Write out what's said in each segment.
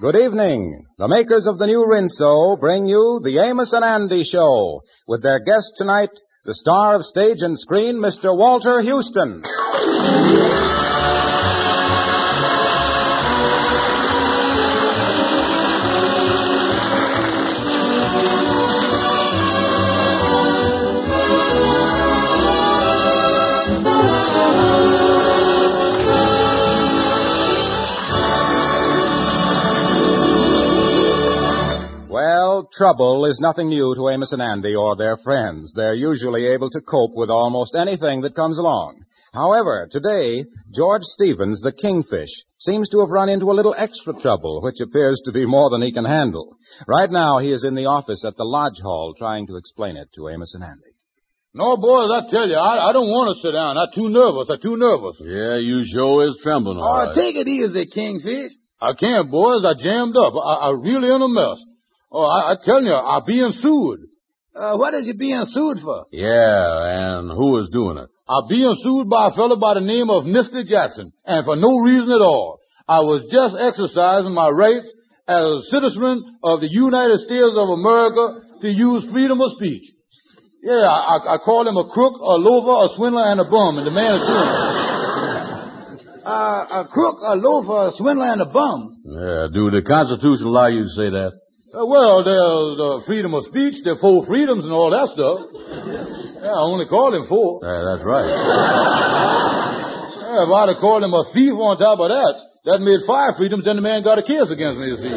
Good evening. The makers of the new Rinso bring you the Amos and Andy Show with their guest tonight, the star of stage and screen, Mr. Walter Huston. Well, trouble is nothing new to Amos and Andy or their friends. They're usually able to cope with almost anything that comes along. However, today, George Stevens, the kingfish, seems to have run into a little extra trouble, which appears to be more than he can handle. Right now, he is in the office at the Lodge Hall trying to explain it to Amos and Andy. No, boys, I tell you, I, I don't want to sit down. I'm too nervous. I'm too nervous. Yeah, you sure is trembling, oh, all Oh, right. take it easy, Kingfish. I can't, boys. I jammed up. I, I really in a mess. Oh, I, I tell you, I'm being sued. Uh, what is you being sued for? Yeah, and who is doing it? I'm being sued by a fellow by the name of Mr. Jackson, and for no reason at all. I was just exercising my rights as a citizen of the United States of America to use freedom of speech. Yeah, I, I called him a crook, a loafer, a swindler, and a bum, and the man is suing me. Uh, a crook, a loafer, a swindler, and a bum. Yeah, do the Constitution allow you to say that? Uh, well, there's uh, freedom of speech, there's four freedoms and all that stuff. Yeah, I only called him four. Yeah, that's right. Yeah, if I'd have called him a thief on top of that, that made five freedoms, then the man got a case against me, you see.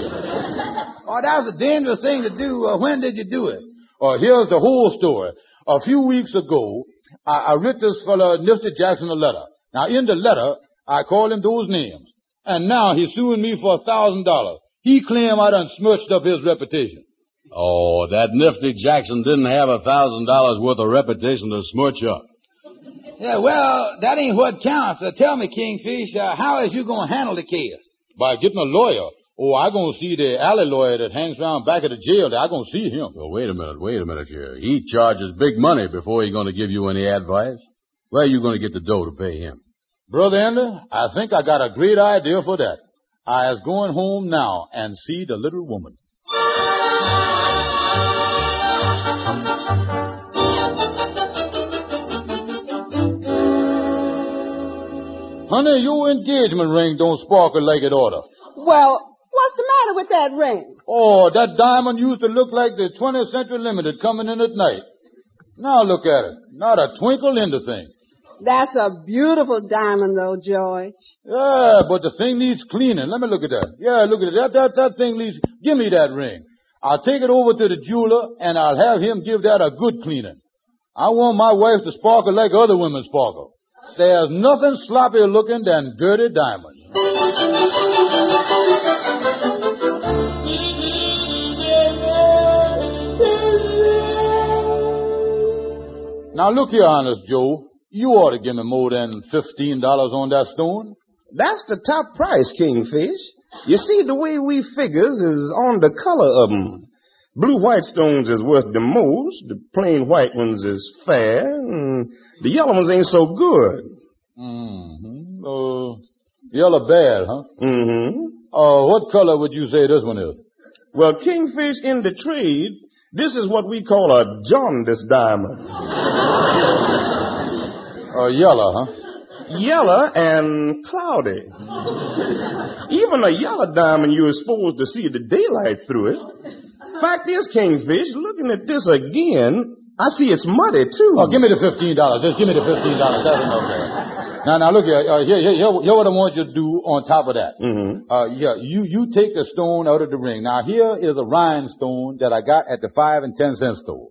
Oh, that's a dangerous thing to do. Uh, when did you do it? Uh, here's the whole story. A few weeks ago, I, I wrote this fellow, Mr. Jackson, a letter. Now, in the letter, I called him those names. And now he's suing me for a thousand dollars. He claimed I done smirched up his reputation. Oh, that nifty Jackson didn't have a thousand dollars worth of reputation to smirch up. Yeah, well, that ain't what counts. Uh, tell me, Kingfish, uh, how is you going to handle the case? By getting a lawyer. Oh, I gonna see the alley lawyer that hangs around back of the jail there. I gonna see him. Well, wait a minute, wait a minute here. He charges big money before he's going to give you any advice. Where are you going to get the dough to pay him? Brother Andy, I think I got a great idea for that. I is going home now and see the little woman. Honey, your engagement ring don't sparkle like it oughta. Well, what's the matter with that ring? Oh, that diamond used to look like the 20th Century Limited coming in at night. Now look at it. Not a twinkle in the thing. That's a beautiful diamond, though, George. Yeah, but the thing needs cleaning. Let me look at that. Yeah, look at it. That, that, that thing needs, give me that ring. I'll take it over to the jeweler and I'll have him give that a good cleaning. I want my wife to sparkle like other women sparkle. There's nothing sloppier looking than dirty diamonds. Now look here, honest Joe. You ought to give me more than fifteen dollars on that stone. That's the top price, Kingfish. You see, the way we figures is on the color of 'em. Blue white stones is worth the most. The plain white ones is fair. And the yellow ones ain't so good. Mm-hmm. Uh, yellow bad, huh? Mm-hmm. Uh, what color would you say this one is? Well, Kingfish in the trade, this is what we call a jaundice diamond. Uh, yellow, huh? Yellow and cloudy. Even a yellow diamond, you're supposed to see the daylight through it. Fact is, Kingfish, looking at this again, I see it's muddy too. Oh, give me the fifteen dollars. Just give me the fifteen dollars. That's enough. Now, now look here. Uh, here, here, here, here what I want you to do on top of that. Mm-hmm. Uh, yeah, you, you take the stone out of the ring. Now here is a rhinestone that I got at the five and ten cent store.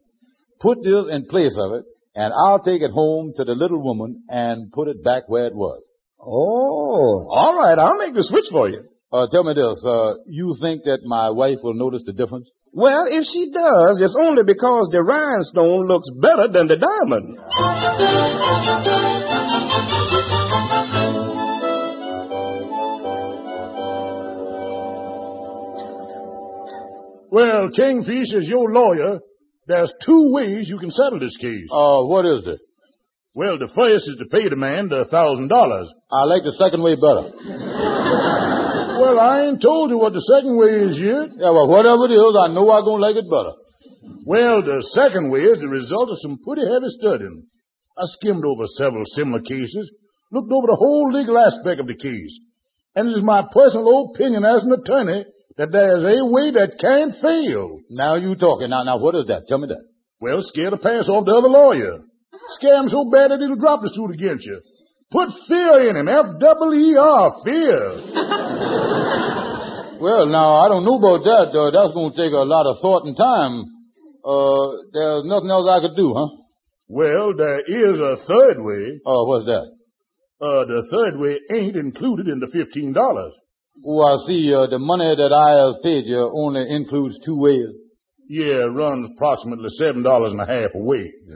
Put this in place of it, and I'll take it home to the little woman and put it back where it was. Oh, all right. I'll make the switch for you. Uh, tell me this, uh, you think that my wife will notice the difference? Well, if she does, it's only because the rhinestone looks better than the diamond. Well, Kingfish is your lawyer. There's two ways you can settle this case. Uh, what is it? Well, the first is to pay the man the thousand dollars. I like the second way better. Well, I ain't told you what the second way is yet. Yeah, well, whatever it is, I know I'm gonna like it better. Well, the second way is the result of some pretty heavy studying. I skimmed over several similar cases, looked over the whole legal aspect of the case, and it is my personal opinion as an attorney that there is a way that can't fail. Now you talking. Now, now, what is that? Tell me that. Well, scare the pass off the other lawyer. Scare him so bad that he'll drop the suit against you. Put fear in him. F-W-E-R, fear. Well, now, I don't know about that. Uh, that's gonna take a lot of thought and time. Uh, there's nothing else I could do, huh? Well, there is a third way. Oh, what's that? Uh, the third way ain't included in the $15. Oh, I see, uh, the money that I have paid you only includes two ways. Yeah, it runs approximately seven dollars and a half a week.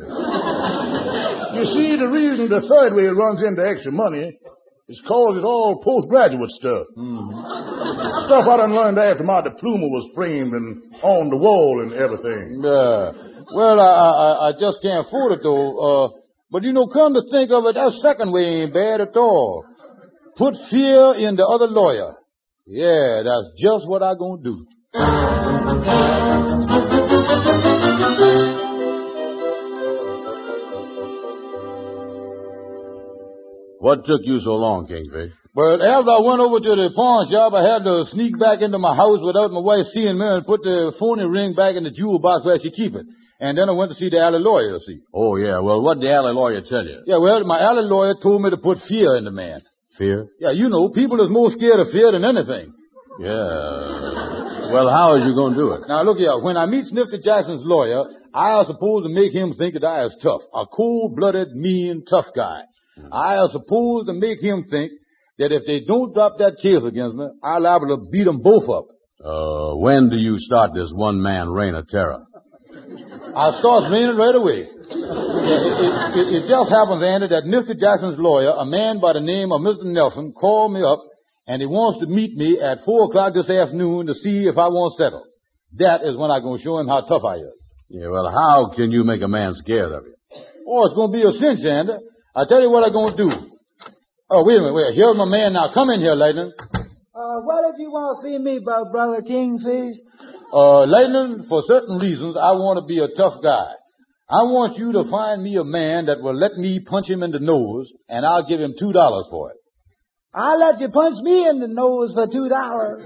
you see, the reason the third way runs into extra money is cause it's all postgraduate stuff. Stuff I done learned after my diploma was framed and on the wall and everything. Yeah. Well, I, I, I just can't afford it though. Uh, but you know, come to think of it, that second way ain't bad at all. Put fear in the other lawyer. Yeah, that's just what I'm gonna do. What took you so long, Kingfish? But after I went over to the pawn shop, I had to sneak back into my house without my wife seeing me and put the phony ring back in the jewel box where she keep it. And then I went to see the alley lawyer, see. Oh, yeah. Well, what did the alley lawyer tell you? Yeah, well, my alley lawyer told me to put fear in the man. Fear? Yeah, you know, people is more scared of fear than anything. Yeah. Well, how is you going to do it? Now look here, when I meet Snifter Jackson's lawyer, I am supposed to make him think that I is tough. A cold-blooded, mean, tough guy. I am supposed to make him think that if they don't drop that case against me, I'm liable to beat them both up. Uh, when do you start this one-man reign of terror? I starts raining right away. It, it- it- it just happens, Andy, that Mr. Jackson's lawyer, a man by the name of Mr. Nelson, called me up and he wants to meet me at four o'clock this afternoon to see if I want settle. That is when I'm going to show him how tough I is. Yeah, well, how can you make a man scared of you? Oh, it's going to be a cinch, Andy. I tell you what I'm going to do. Oh, wait a minute, wait. Here's my man now. Come in here, Lightning. Uh, what did you want to see me about, Brother Kingfish? Uh, Lightning, for certain reasons, I want to be a tough guy. I want you to find me a man that will let me punch him in the nose, and I'll give him two dollars for it. I'll let you punch me in the nose for two dollars.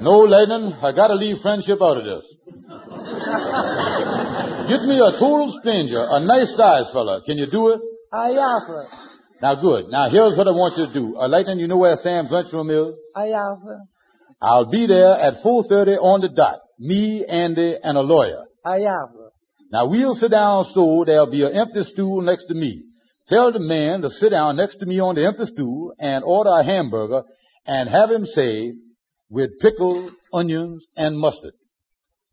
No, Lightning, I gotta leave friendship out of this. Get me a total stranger, a nice sized fella. Can you do it? I offer. Now good. Now here's what I want you to do. Uh, Lightning, you know where Sam's lunchroom is? I offer. I'll be there at 4.30 on the dot. Me, Andy, and a lawyer. I offer. Now we'll sit down so there'll be an empty stool next to me. Tell the man to sit down next to me on the empty stool and order a hamburger and have him say, with pickles, onions, and mustard.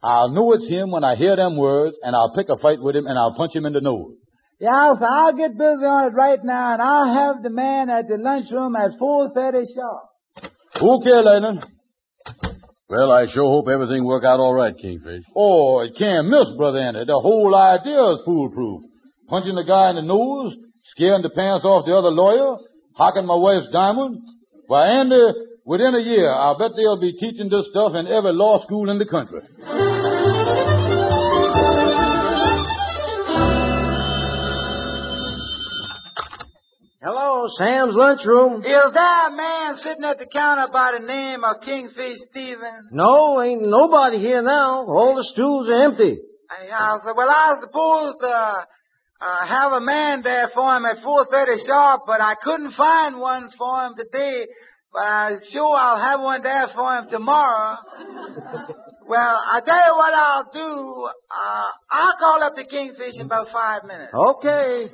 I'll know it's him when I hear them words and I'll pick a fight with him and I'll punch him in the nose. Yeah, so I'll get busy on it right now, and I'll have the man at the lunchroom at 4.30 sharp. Okay, Lightning. Well, I sure hope everything work out all right, Kingfish. Oh, it can't miss, Brother Andy. The whole idea is foolproof. Punching the guy in the nose, scaring the pants off the other lawyer, hocking my wife's diamond. Why, Andy, within a year, I'll bet they'll be teaching this stuff in every law school in the country. Sam's lunchroom. Is there a man sitting at the counter by the name of Kingfish Stevens? No, ain't nobody here now. All the stools are empty. Yeah, so, well, I was supposed to uh, have a man there for him at 4.30 sharp, but I couldn't find one for him today. But I'm sure I'll have one there for him tomorrow. well, I tell you what I'll do. Uh, I'll call up the Kingfish in about five minutes. Okay.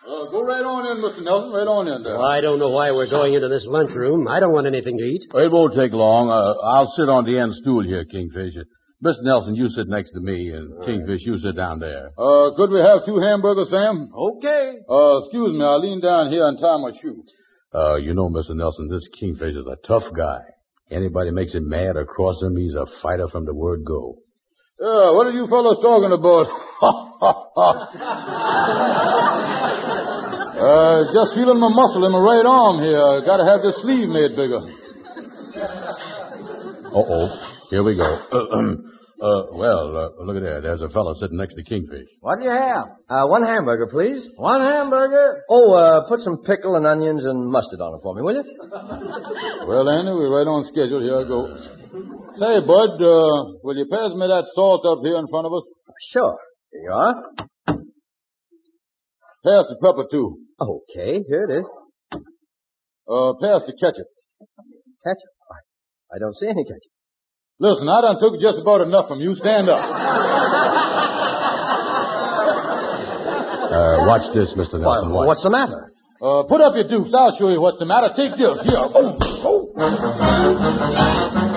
Uh, go right on in, Mr. Nelson. Right on in there. Well, I don't know why we're going into this lunchroom. I don't want anything to eat. It won't take long. Uh, I'll sit on the end stool here, Kingfish. Mr. Nelson, you sit next to me, and Kingfish, you sit down there. Uh, could we have two hamburgers, Sam? Okay. Uh, excuse me, I'll lean down here and tie my shoe. Uh, you know, Mr. Nelson, this Kingfish is a tough guy. Anybody makes him mad or cross him, he's a fighter from the word go. Yeah, what are you fellows talking about? uh, just feeling my muscle in my right arm here. Got to have this sleeve made bigger. Uh-oh. Here we go. uh, well, uh, look at that. There's a fellow sitting next to Kingfish. What do you have? Uh, one hamburger, please. One hamburger. Oh, uh, put some pickle and onions and mustard on it for me, will you? Well, Andy, we're right on schedule. Here I go. Say, Bud, uh, will you pass me that salt up here in front of us? Sure. Here you are. Pass the pepper, too. Okay, here it is. Uh, pass the ketchup. Ketchup. I, I don't see any ketchup. Listen, I done took just about enough from you. Stand up. Uh, watch this, Mr. Nelson. Why, Watch. what's the matter? Uh, put up your dukes. I'll show you what's the matter. Take this. Here. Oh, oh.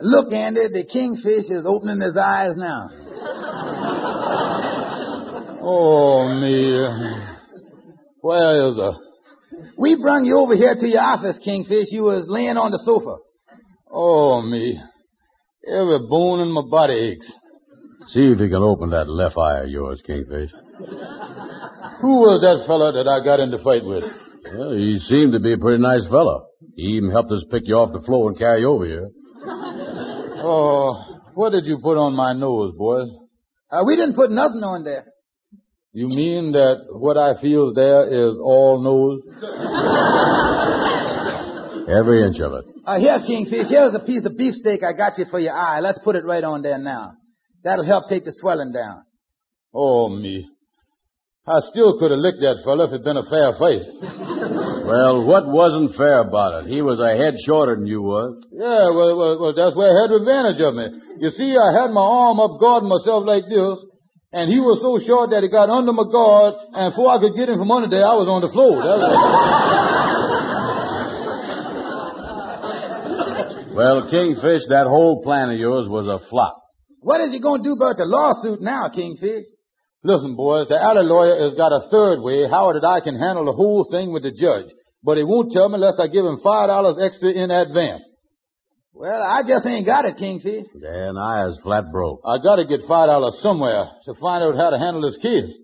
Look, Andy, the kingfish is opening his eyes now. Oh, me. Where is her? We brung you over here to your office, Kingfish. You was laying on the sofa. Oh, me. Every bone in my body aches. See if you can open that left eye of yours, Kingfish. Who was that fella that I got into the fight with? Well, he seemed to be a pretty nice fellow. He even helped us pick you off the floor and carry you over here. Oh, what did you put on my nose, boys? Uh, we didn't put nothing on there. You mean that what I feels there is all nose? Every inch of it. Uh, here, Kingfish, here's a piece of beefsteak I got you for your eye. Let's put it right on there now. That'll help take the swelling down. Oh, me. I still could have licked that fella if it'd been a fair fight. Well, what wasn't fair about it? He was a head shorter than you was. Yeah, well, well, well, that's where he had advantage of me. You see, I had my arm up guarding myself like this, and he was so short that he got under my guard, and before I could get him from under there, I was on the floor. Was... Well, Kingfish, that whole plan of yours was a flop. What is he going to do about the lawsuit now, Kingfish? Listen, boys, the alley lawyer has got a third way how that I can handle the whole thing with the judge. But he won't tell me unless I give him five dollars extra in advance. Well, I just ain't got it, Kingfish. Yeah, and I is flat broke. I gotta get five dollars somewhere to find out how to handle this case.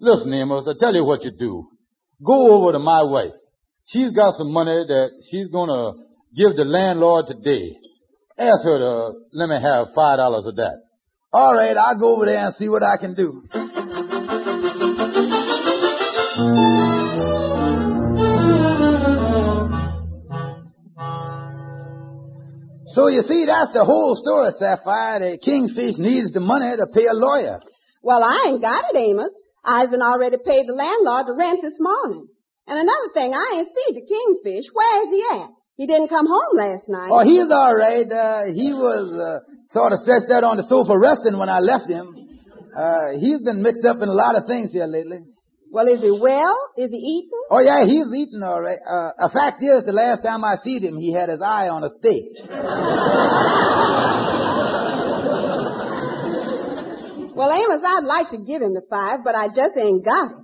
Listen, Amos, I tell you what you do. Go over to my wife. She's got some money that she's gonna give the landlord today. Ask her to let me have five dollars of that. All right, I'll go over there and see what I can do. So you see, that's the whole story, Sapphire. The Kingfish needs the money to pay a lawyer. Well, I ain't got it, Amos. Ivan already paid the landlord the rent this morning. And another thing, I ain't seen the kingfish. Where is he at? He didn't come home last night. Oh, he's all right. Uh, he was uh, sort of stretched out on the sofa resting when I left him. Uh, he's been mixed up in a lot of things here lately. Well, is he well? Is he eating? Oh yeah, he's eating all right. Uh, a fact is, the last time I seen him, he had his eye on a steak. Well, Amos, I'd like to give him the five, but I just ain't got it.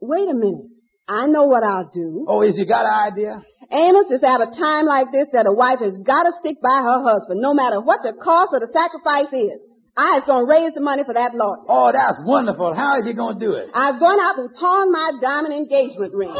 Wait a minute. I know what I'll do. Oh, is you got an idea? Amos, it's at a time like this that a wife has got to stick by her husband, no matter what the cost of the sacrifice is. I is going to raise the money for that lawyer. Oh, that's wonderful. How is he going to do it? I've gone out and pawned my diamond engagement ring.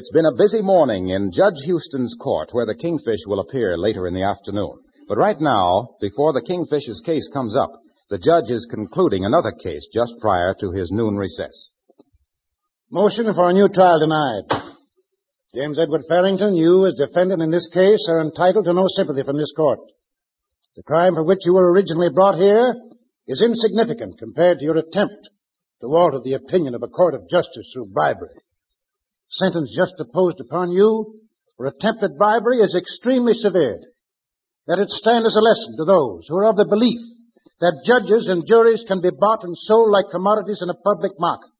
It's been a busy morning in Judge Huston's court where the Kingfish will appear later in the afternoon. But right now, before the Kingfish's case comes up, the judge is concluding another case just prior to his noon recess. Motion for a new trial denied. James Edward Farrington, you as defendant in this case are entitled to no sympathy from this court. The crime for which you were originally brought here is insignificant compared to your attempt to alter the opinion of a court of justice through bribery. Sentence just imposed upon you for attempted bribery is extremely severe. Let it stand as a lesson to those who are of the belief that judges and juries can be bought and sold like commodities in a public market.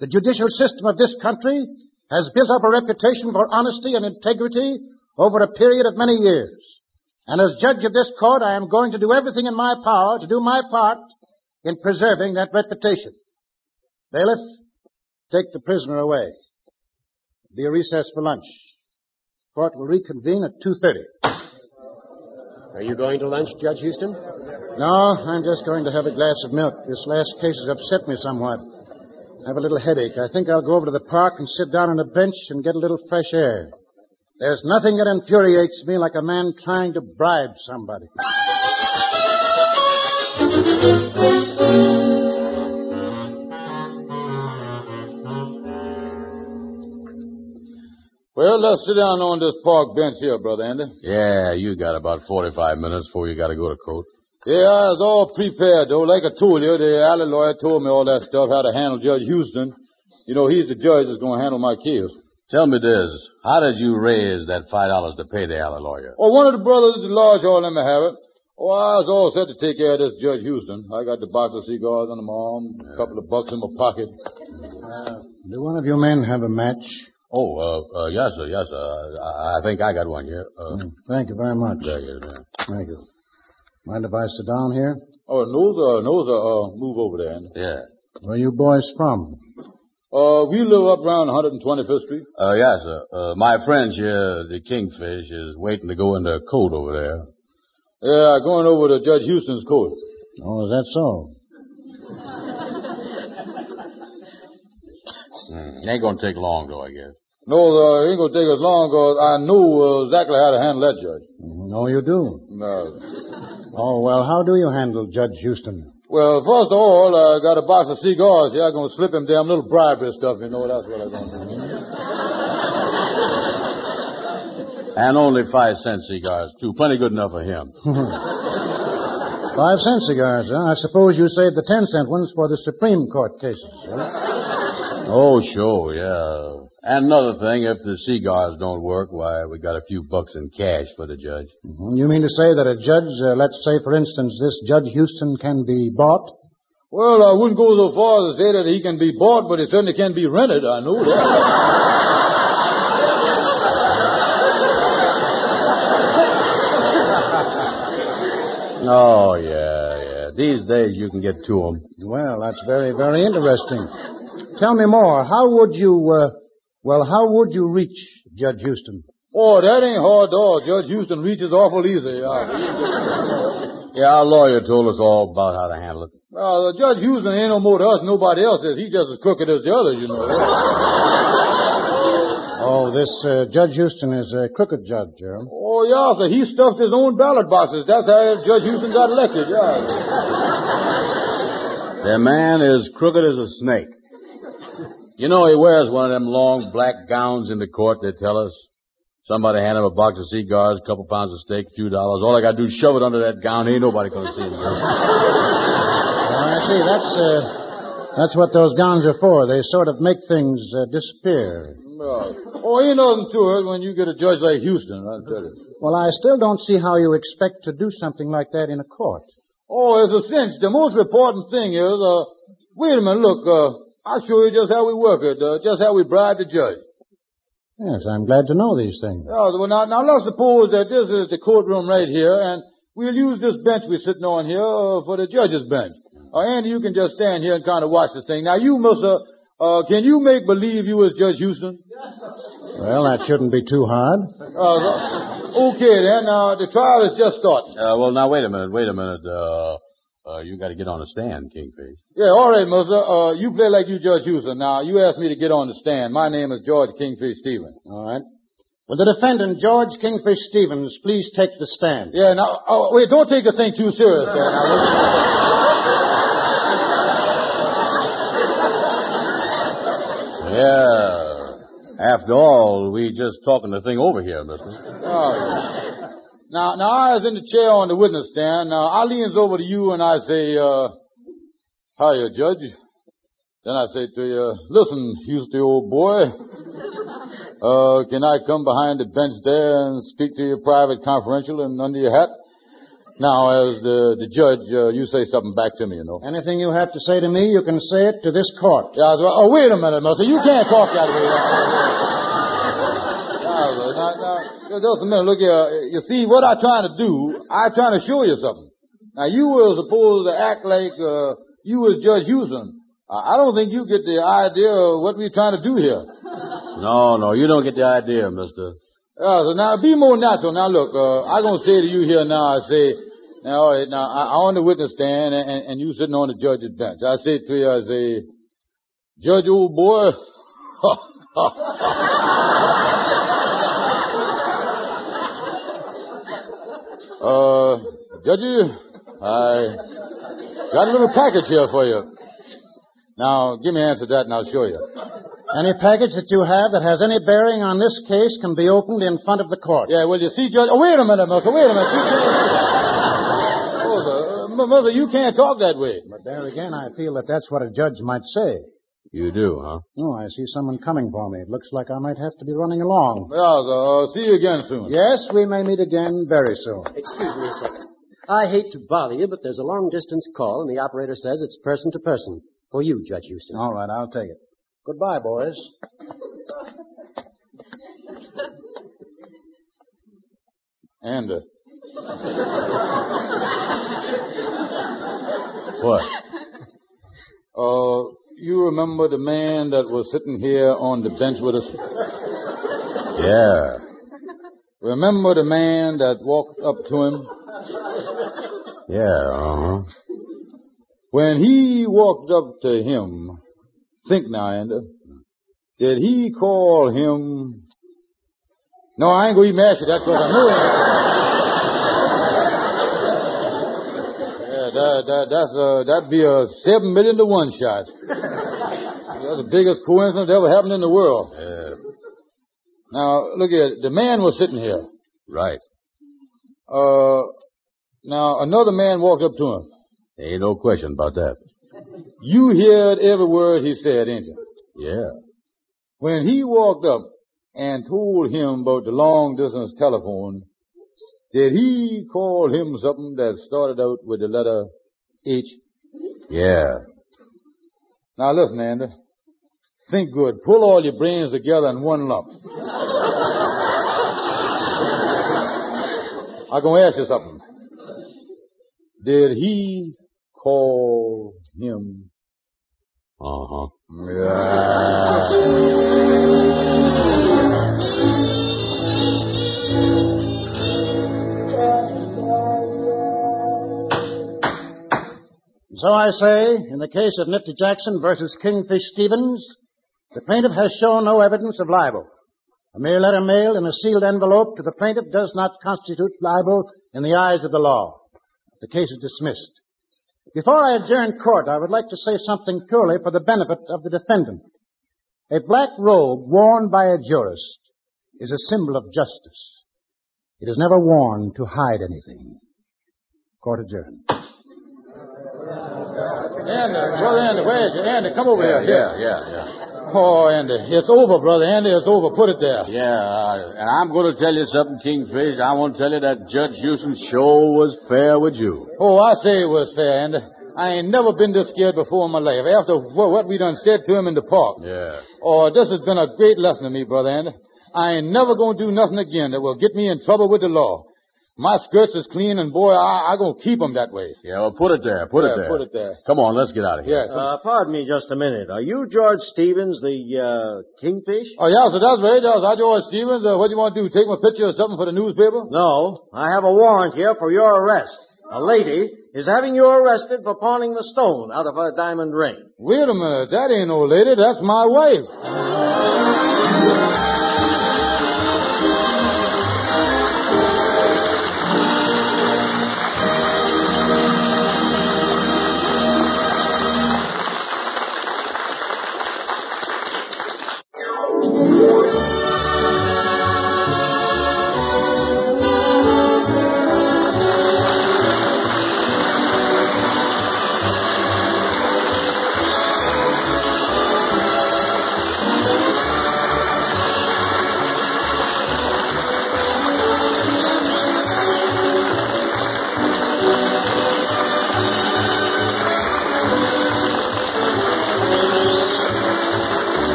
The judicial system of this country has built up a reputation for honesty and integrity over a period of many years. And as judge of this court, I am going to do everything in my power to do my part in preserving that reputation. Bailiff, take the prisoner away. Be a recess for lunch. Court will reconvene at 2.30. Are you going to lunch, Judge Huston? No, I'm just going to have a glass of milk. This last case has upset me somewhat. I have a little headache. I think I'll go over to the park and sit down on a bench and get a little fresh air. There's nothing that infuriates me like a man trying to bribe somebody. Well, let's sit down on this park bench here, Brother Andy. Yeah, you got about 45 minutes before you got to go to court. Yeah, I was all prepared, though. Like I told you, the alley lawyer told me all that stuff, how to handle Judge Huston. You know, he's the judge that's going to handle my case. Tell me this. How did you raise that $5 to pay the alley lawyer? Oh, one of the brothers at the lodge hall let me have it. Oh, I was all set to take care of this Judge Huston. I got the box of cigars under my arm, a couple of bucks in my pocket. Uh, do one of you men have a match? Oh, uh, uh, yes, sir, yes, sir. I, I think I got one here. Uh, Mm, Thank you very much. there you go. Thank you. Mind if I sit down here? Oh, no, uh, nose, uh, uh, move over there, Andy. Yeah. Where you boys from? Uh, we live up around 125th Street. Uh, yes, sir. Uh, my friend here, the Kingfish, is waiting to go into court over there. Yeah, going over to Judge Huston's court. Oh, is that so? Hmm. Ain't gonna take long, though, I guess. No, uh, it ain't gonna take us long, 'cause I know uh, exactly how to handle that judge. No, you do. No. Oh, well, how do you handle Judge Huston? Well, first of all, I got a box of cigars here. I'm gonna slip him damn little bribery stuff, you know, that's what I'm gonna do. And only five cent cigars, too. Plenty good enough for him. Five cent cigars, huh? I suppose you saved the ten cent ones for the Supreme Court cases. huh? Oh, sure, yeah. And another thing, if the cigars don't work, why, we got a few bucks in cash for the judge. Mhm. You mean to say that a judge, uh, let's say, for instance, this Judge Huston can be bought? Well, I wouldn't go so far as to say that he can be bought, but he certainly can be rented. I know that. Oh, yeah, yeah. These days you can get to them. Well, that's very, very interesting. Tell me more. How would you, uh, well, how would you reach Judge Huston? oh, that ain't hard at all. Judge Huston reaches awful easy. Yeah. Yeah, our lawyer told us all about how to handle it. Well, Judge Huston ain't no more to us than nobody else is. He's just as crooked as the others, you know. Oh, this uh, Judge Huston is a crooked judge, Jerome. Oh, yeah, so he stuffed his own ballot boxes. That's how Judge Huston got elected, yeah. The man is crooked as a snake. You know, he wears one of them long black gowns in the court, they tell us. Somebody hand him a box of cigars, a couple pounds of steak, a few dollars. All I gotta do is shove it under that gown. Ain't nobody gonna see him. Oh, I see. That's, uh, that's what those gowns are for. They sort of make things uh, disappear. Yeah. Oh, ain't nothing to it when you get a judge like Huston, I tell you. Well, I still don't see how you expect to do something like that in a court. Oh, it's a cinch. The most important thing is, uh, wait a minute, look, uh, I'll show you just how we work it, uh, just how we bribe the judge. Yes, I'm glad to know these things. Yeah, well, now, now let's suppose that this is the courtroom right here, and we'll use this bench we're sitting on here uh, for the judge's bench. Uh, Andy, you can just stand here and kind of watch this thing. Now, you, mister, uh, can you make believe you was Judge Huston? Well, that shouldn't be too hard. Uh, okay, then. Uh, the trial is just starting. Uh, well, now wait a minute, wait a minute. Uh, you got to get on the stand, Kingfish. Yeah, all right, mister. Uh, you play like you Judge Huston. Now, you asked me to get on the stand. My name is George Kingfish Stevens. All right. Will the defendant, George Kingfish Stevens, please take the stand? Yeah, now, oh, wait, don't take the thing too serious there. Now, Yeah. After all, we just talking the thing over here, mister. Oh, yeah. Now, now I was in the chair on the witness stand. Now I leans over to you and I say, uh, hiya, Judge. Then I say to you, listen, Huston, old boy, uh, can I come behind the bench there and speak to you private, confidential, and under your hat? Now, as the, the judge, uh, you say something back to me, you know. Anything you have to say to me, you can say it to this court. Yeah, so, oh, wait a minute, Mister. You can't talk that way. just a minute. Look here. You see, what I'm trying to do, I'm trying to show you something. Now, you were supposed to act like uh, you was Judge Huston. I I don't think you get the idea of what we're trying to do here. No, no, you don't get the idea, mister. Yeah, so now be more natural. Now look, uh, I'm gonna say to you here now, I say, now, all right, now, I, I'm on the witness stand and, and, and you sitting on the judge's bench. I say to you, I say, Judge, old boy, uh, Judge, I got a little package here for you. Now, give me an answer to that and I'll show you. Any package that you have that has any bearing on this case can be opened in front of the court. Yeah, well, you see, Judge, oh, wait a minute, Mother. wait a minute. You can't, oh, uh, Mother, you can't talk that way. But there again, I feel that that's what a judge might say. You do, huh? Oh, I see someone coming for me. It looks like I might have to be running along. Yeah, uh, see you again soon. Yes, we may meet again very soon. Excuse me a second. I hate to bother you, but there's a long distance call, and the operator says it's person to person. For you, Judge Huston. All right, I'll take it. Goodbye, boys. And, uh, What? uh, you remember the man that was sitting here on the bench with us? Yeah. Remember the man that walked up to him? Yeah, uh-huh. When he walked up to him, think now, Andy, did he call him? No, I ain't gonna even ask you that because I know it. yeah, that, that, that's uh, that'd be a seven million to one shot. That's the biggest coincidence that ever happened in the world. Yeah. Now, look here, the man was sitting here. Right. Uh, now another man walked up to him. Ain't no question about that. You heard every word he said, didn't you? Yeah. When he walked up and told him about the long distance telephone, did he call him something that started out with the letter H? Yeah. Now listen, Andy. Think good. Pull all your brains together in one lump. I'm gonna ask you something. Did he call him? Uh-huh. So I say, in the case of Nifty Jackson versus Kingfish Stevens, the plaintiff has shown no evidence of libel. A mere letter mailed in a sealed envelope to the plaintiff does not constitute libel in the eyes of the law. The case is dismissed. Before I adjourn court, I would like to say something purely for the benefit of the defendant. A black robe worn by a jurist is a symbol of justice. It is never worn to hide anything. Court adjourned. Andy, brother Andy, where's you? Andy, come over here. Yeah, yeah, yeah. Oh, Andy, it's over, brother Andy. It's over. Put it there. Yeah, uh, and I'm going to tell you something, Kingfish. I want to tell you that Judge Huston show was fair with you. Oh, I say it was fair, Andy. I ain't never been this scared before in my life. After what, what we done said to him in the park. Yeah. Oh, this has been a great lesson to me, brother Andy. I ain't never gonna do nothing again that will get me in trouble with the law. My skirts is clean, and boy, I, I gonna keep 'em that way. Yeah, well, put it there. Put Yeah, it there. put it there. Come on, let's get out of here. Yeah. Uh, pardon me just a minute. Are you George Stevens, the, uh, Kingfish? Oh, yeah, so that's right. That's I, George Stevens. Uh, what do you want to do? Take my picture or something for the newspaper? No, I have a warrant here for your arrest. A lady is having you arrested for pawning the stone out of her diamond ring. Wait a minute. That ain't no lady. That's my wife.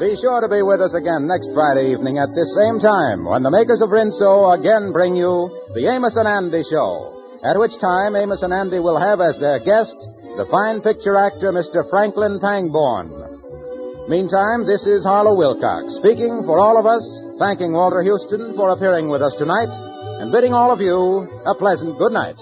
Be sure to be with us again next Friday evening at this same time when the makers of Rinso again bring you the Amos and Andy Show, at which time Amos and Andy will have as their guest the fine picture actor Mr. Franklin Pangborn. Meantime, this is Harlow Wilcox speaking for all of us, thanking Walter Huston for appearing with us tonight, and bidding all of you a pleasant good night.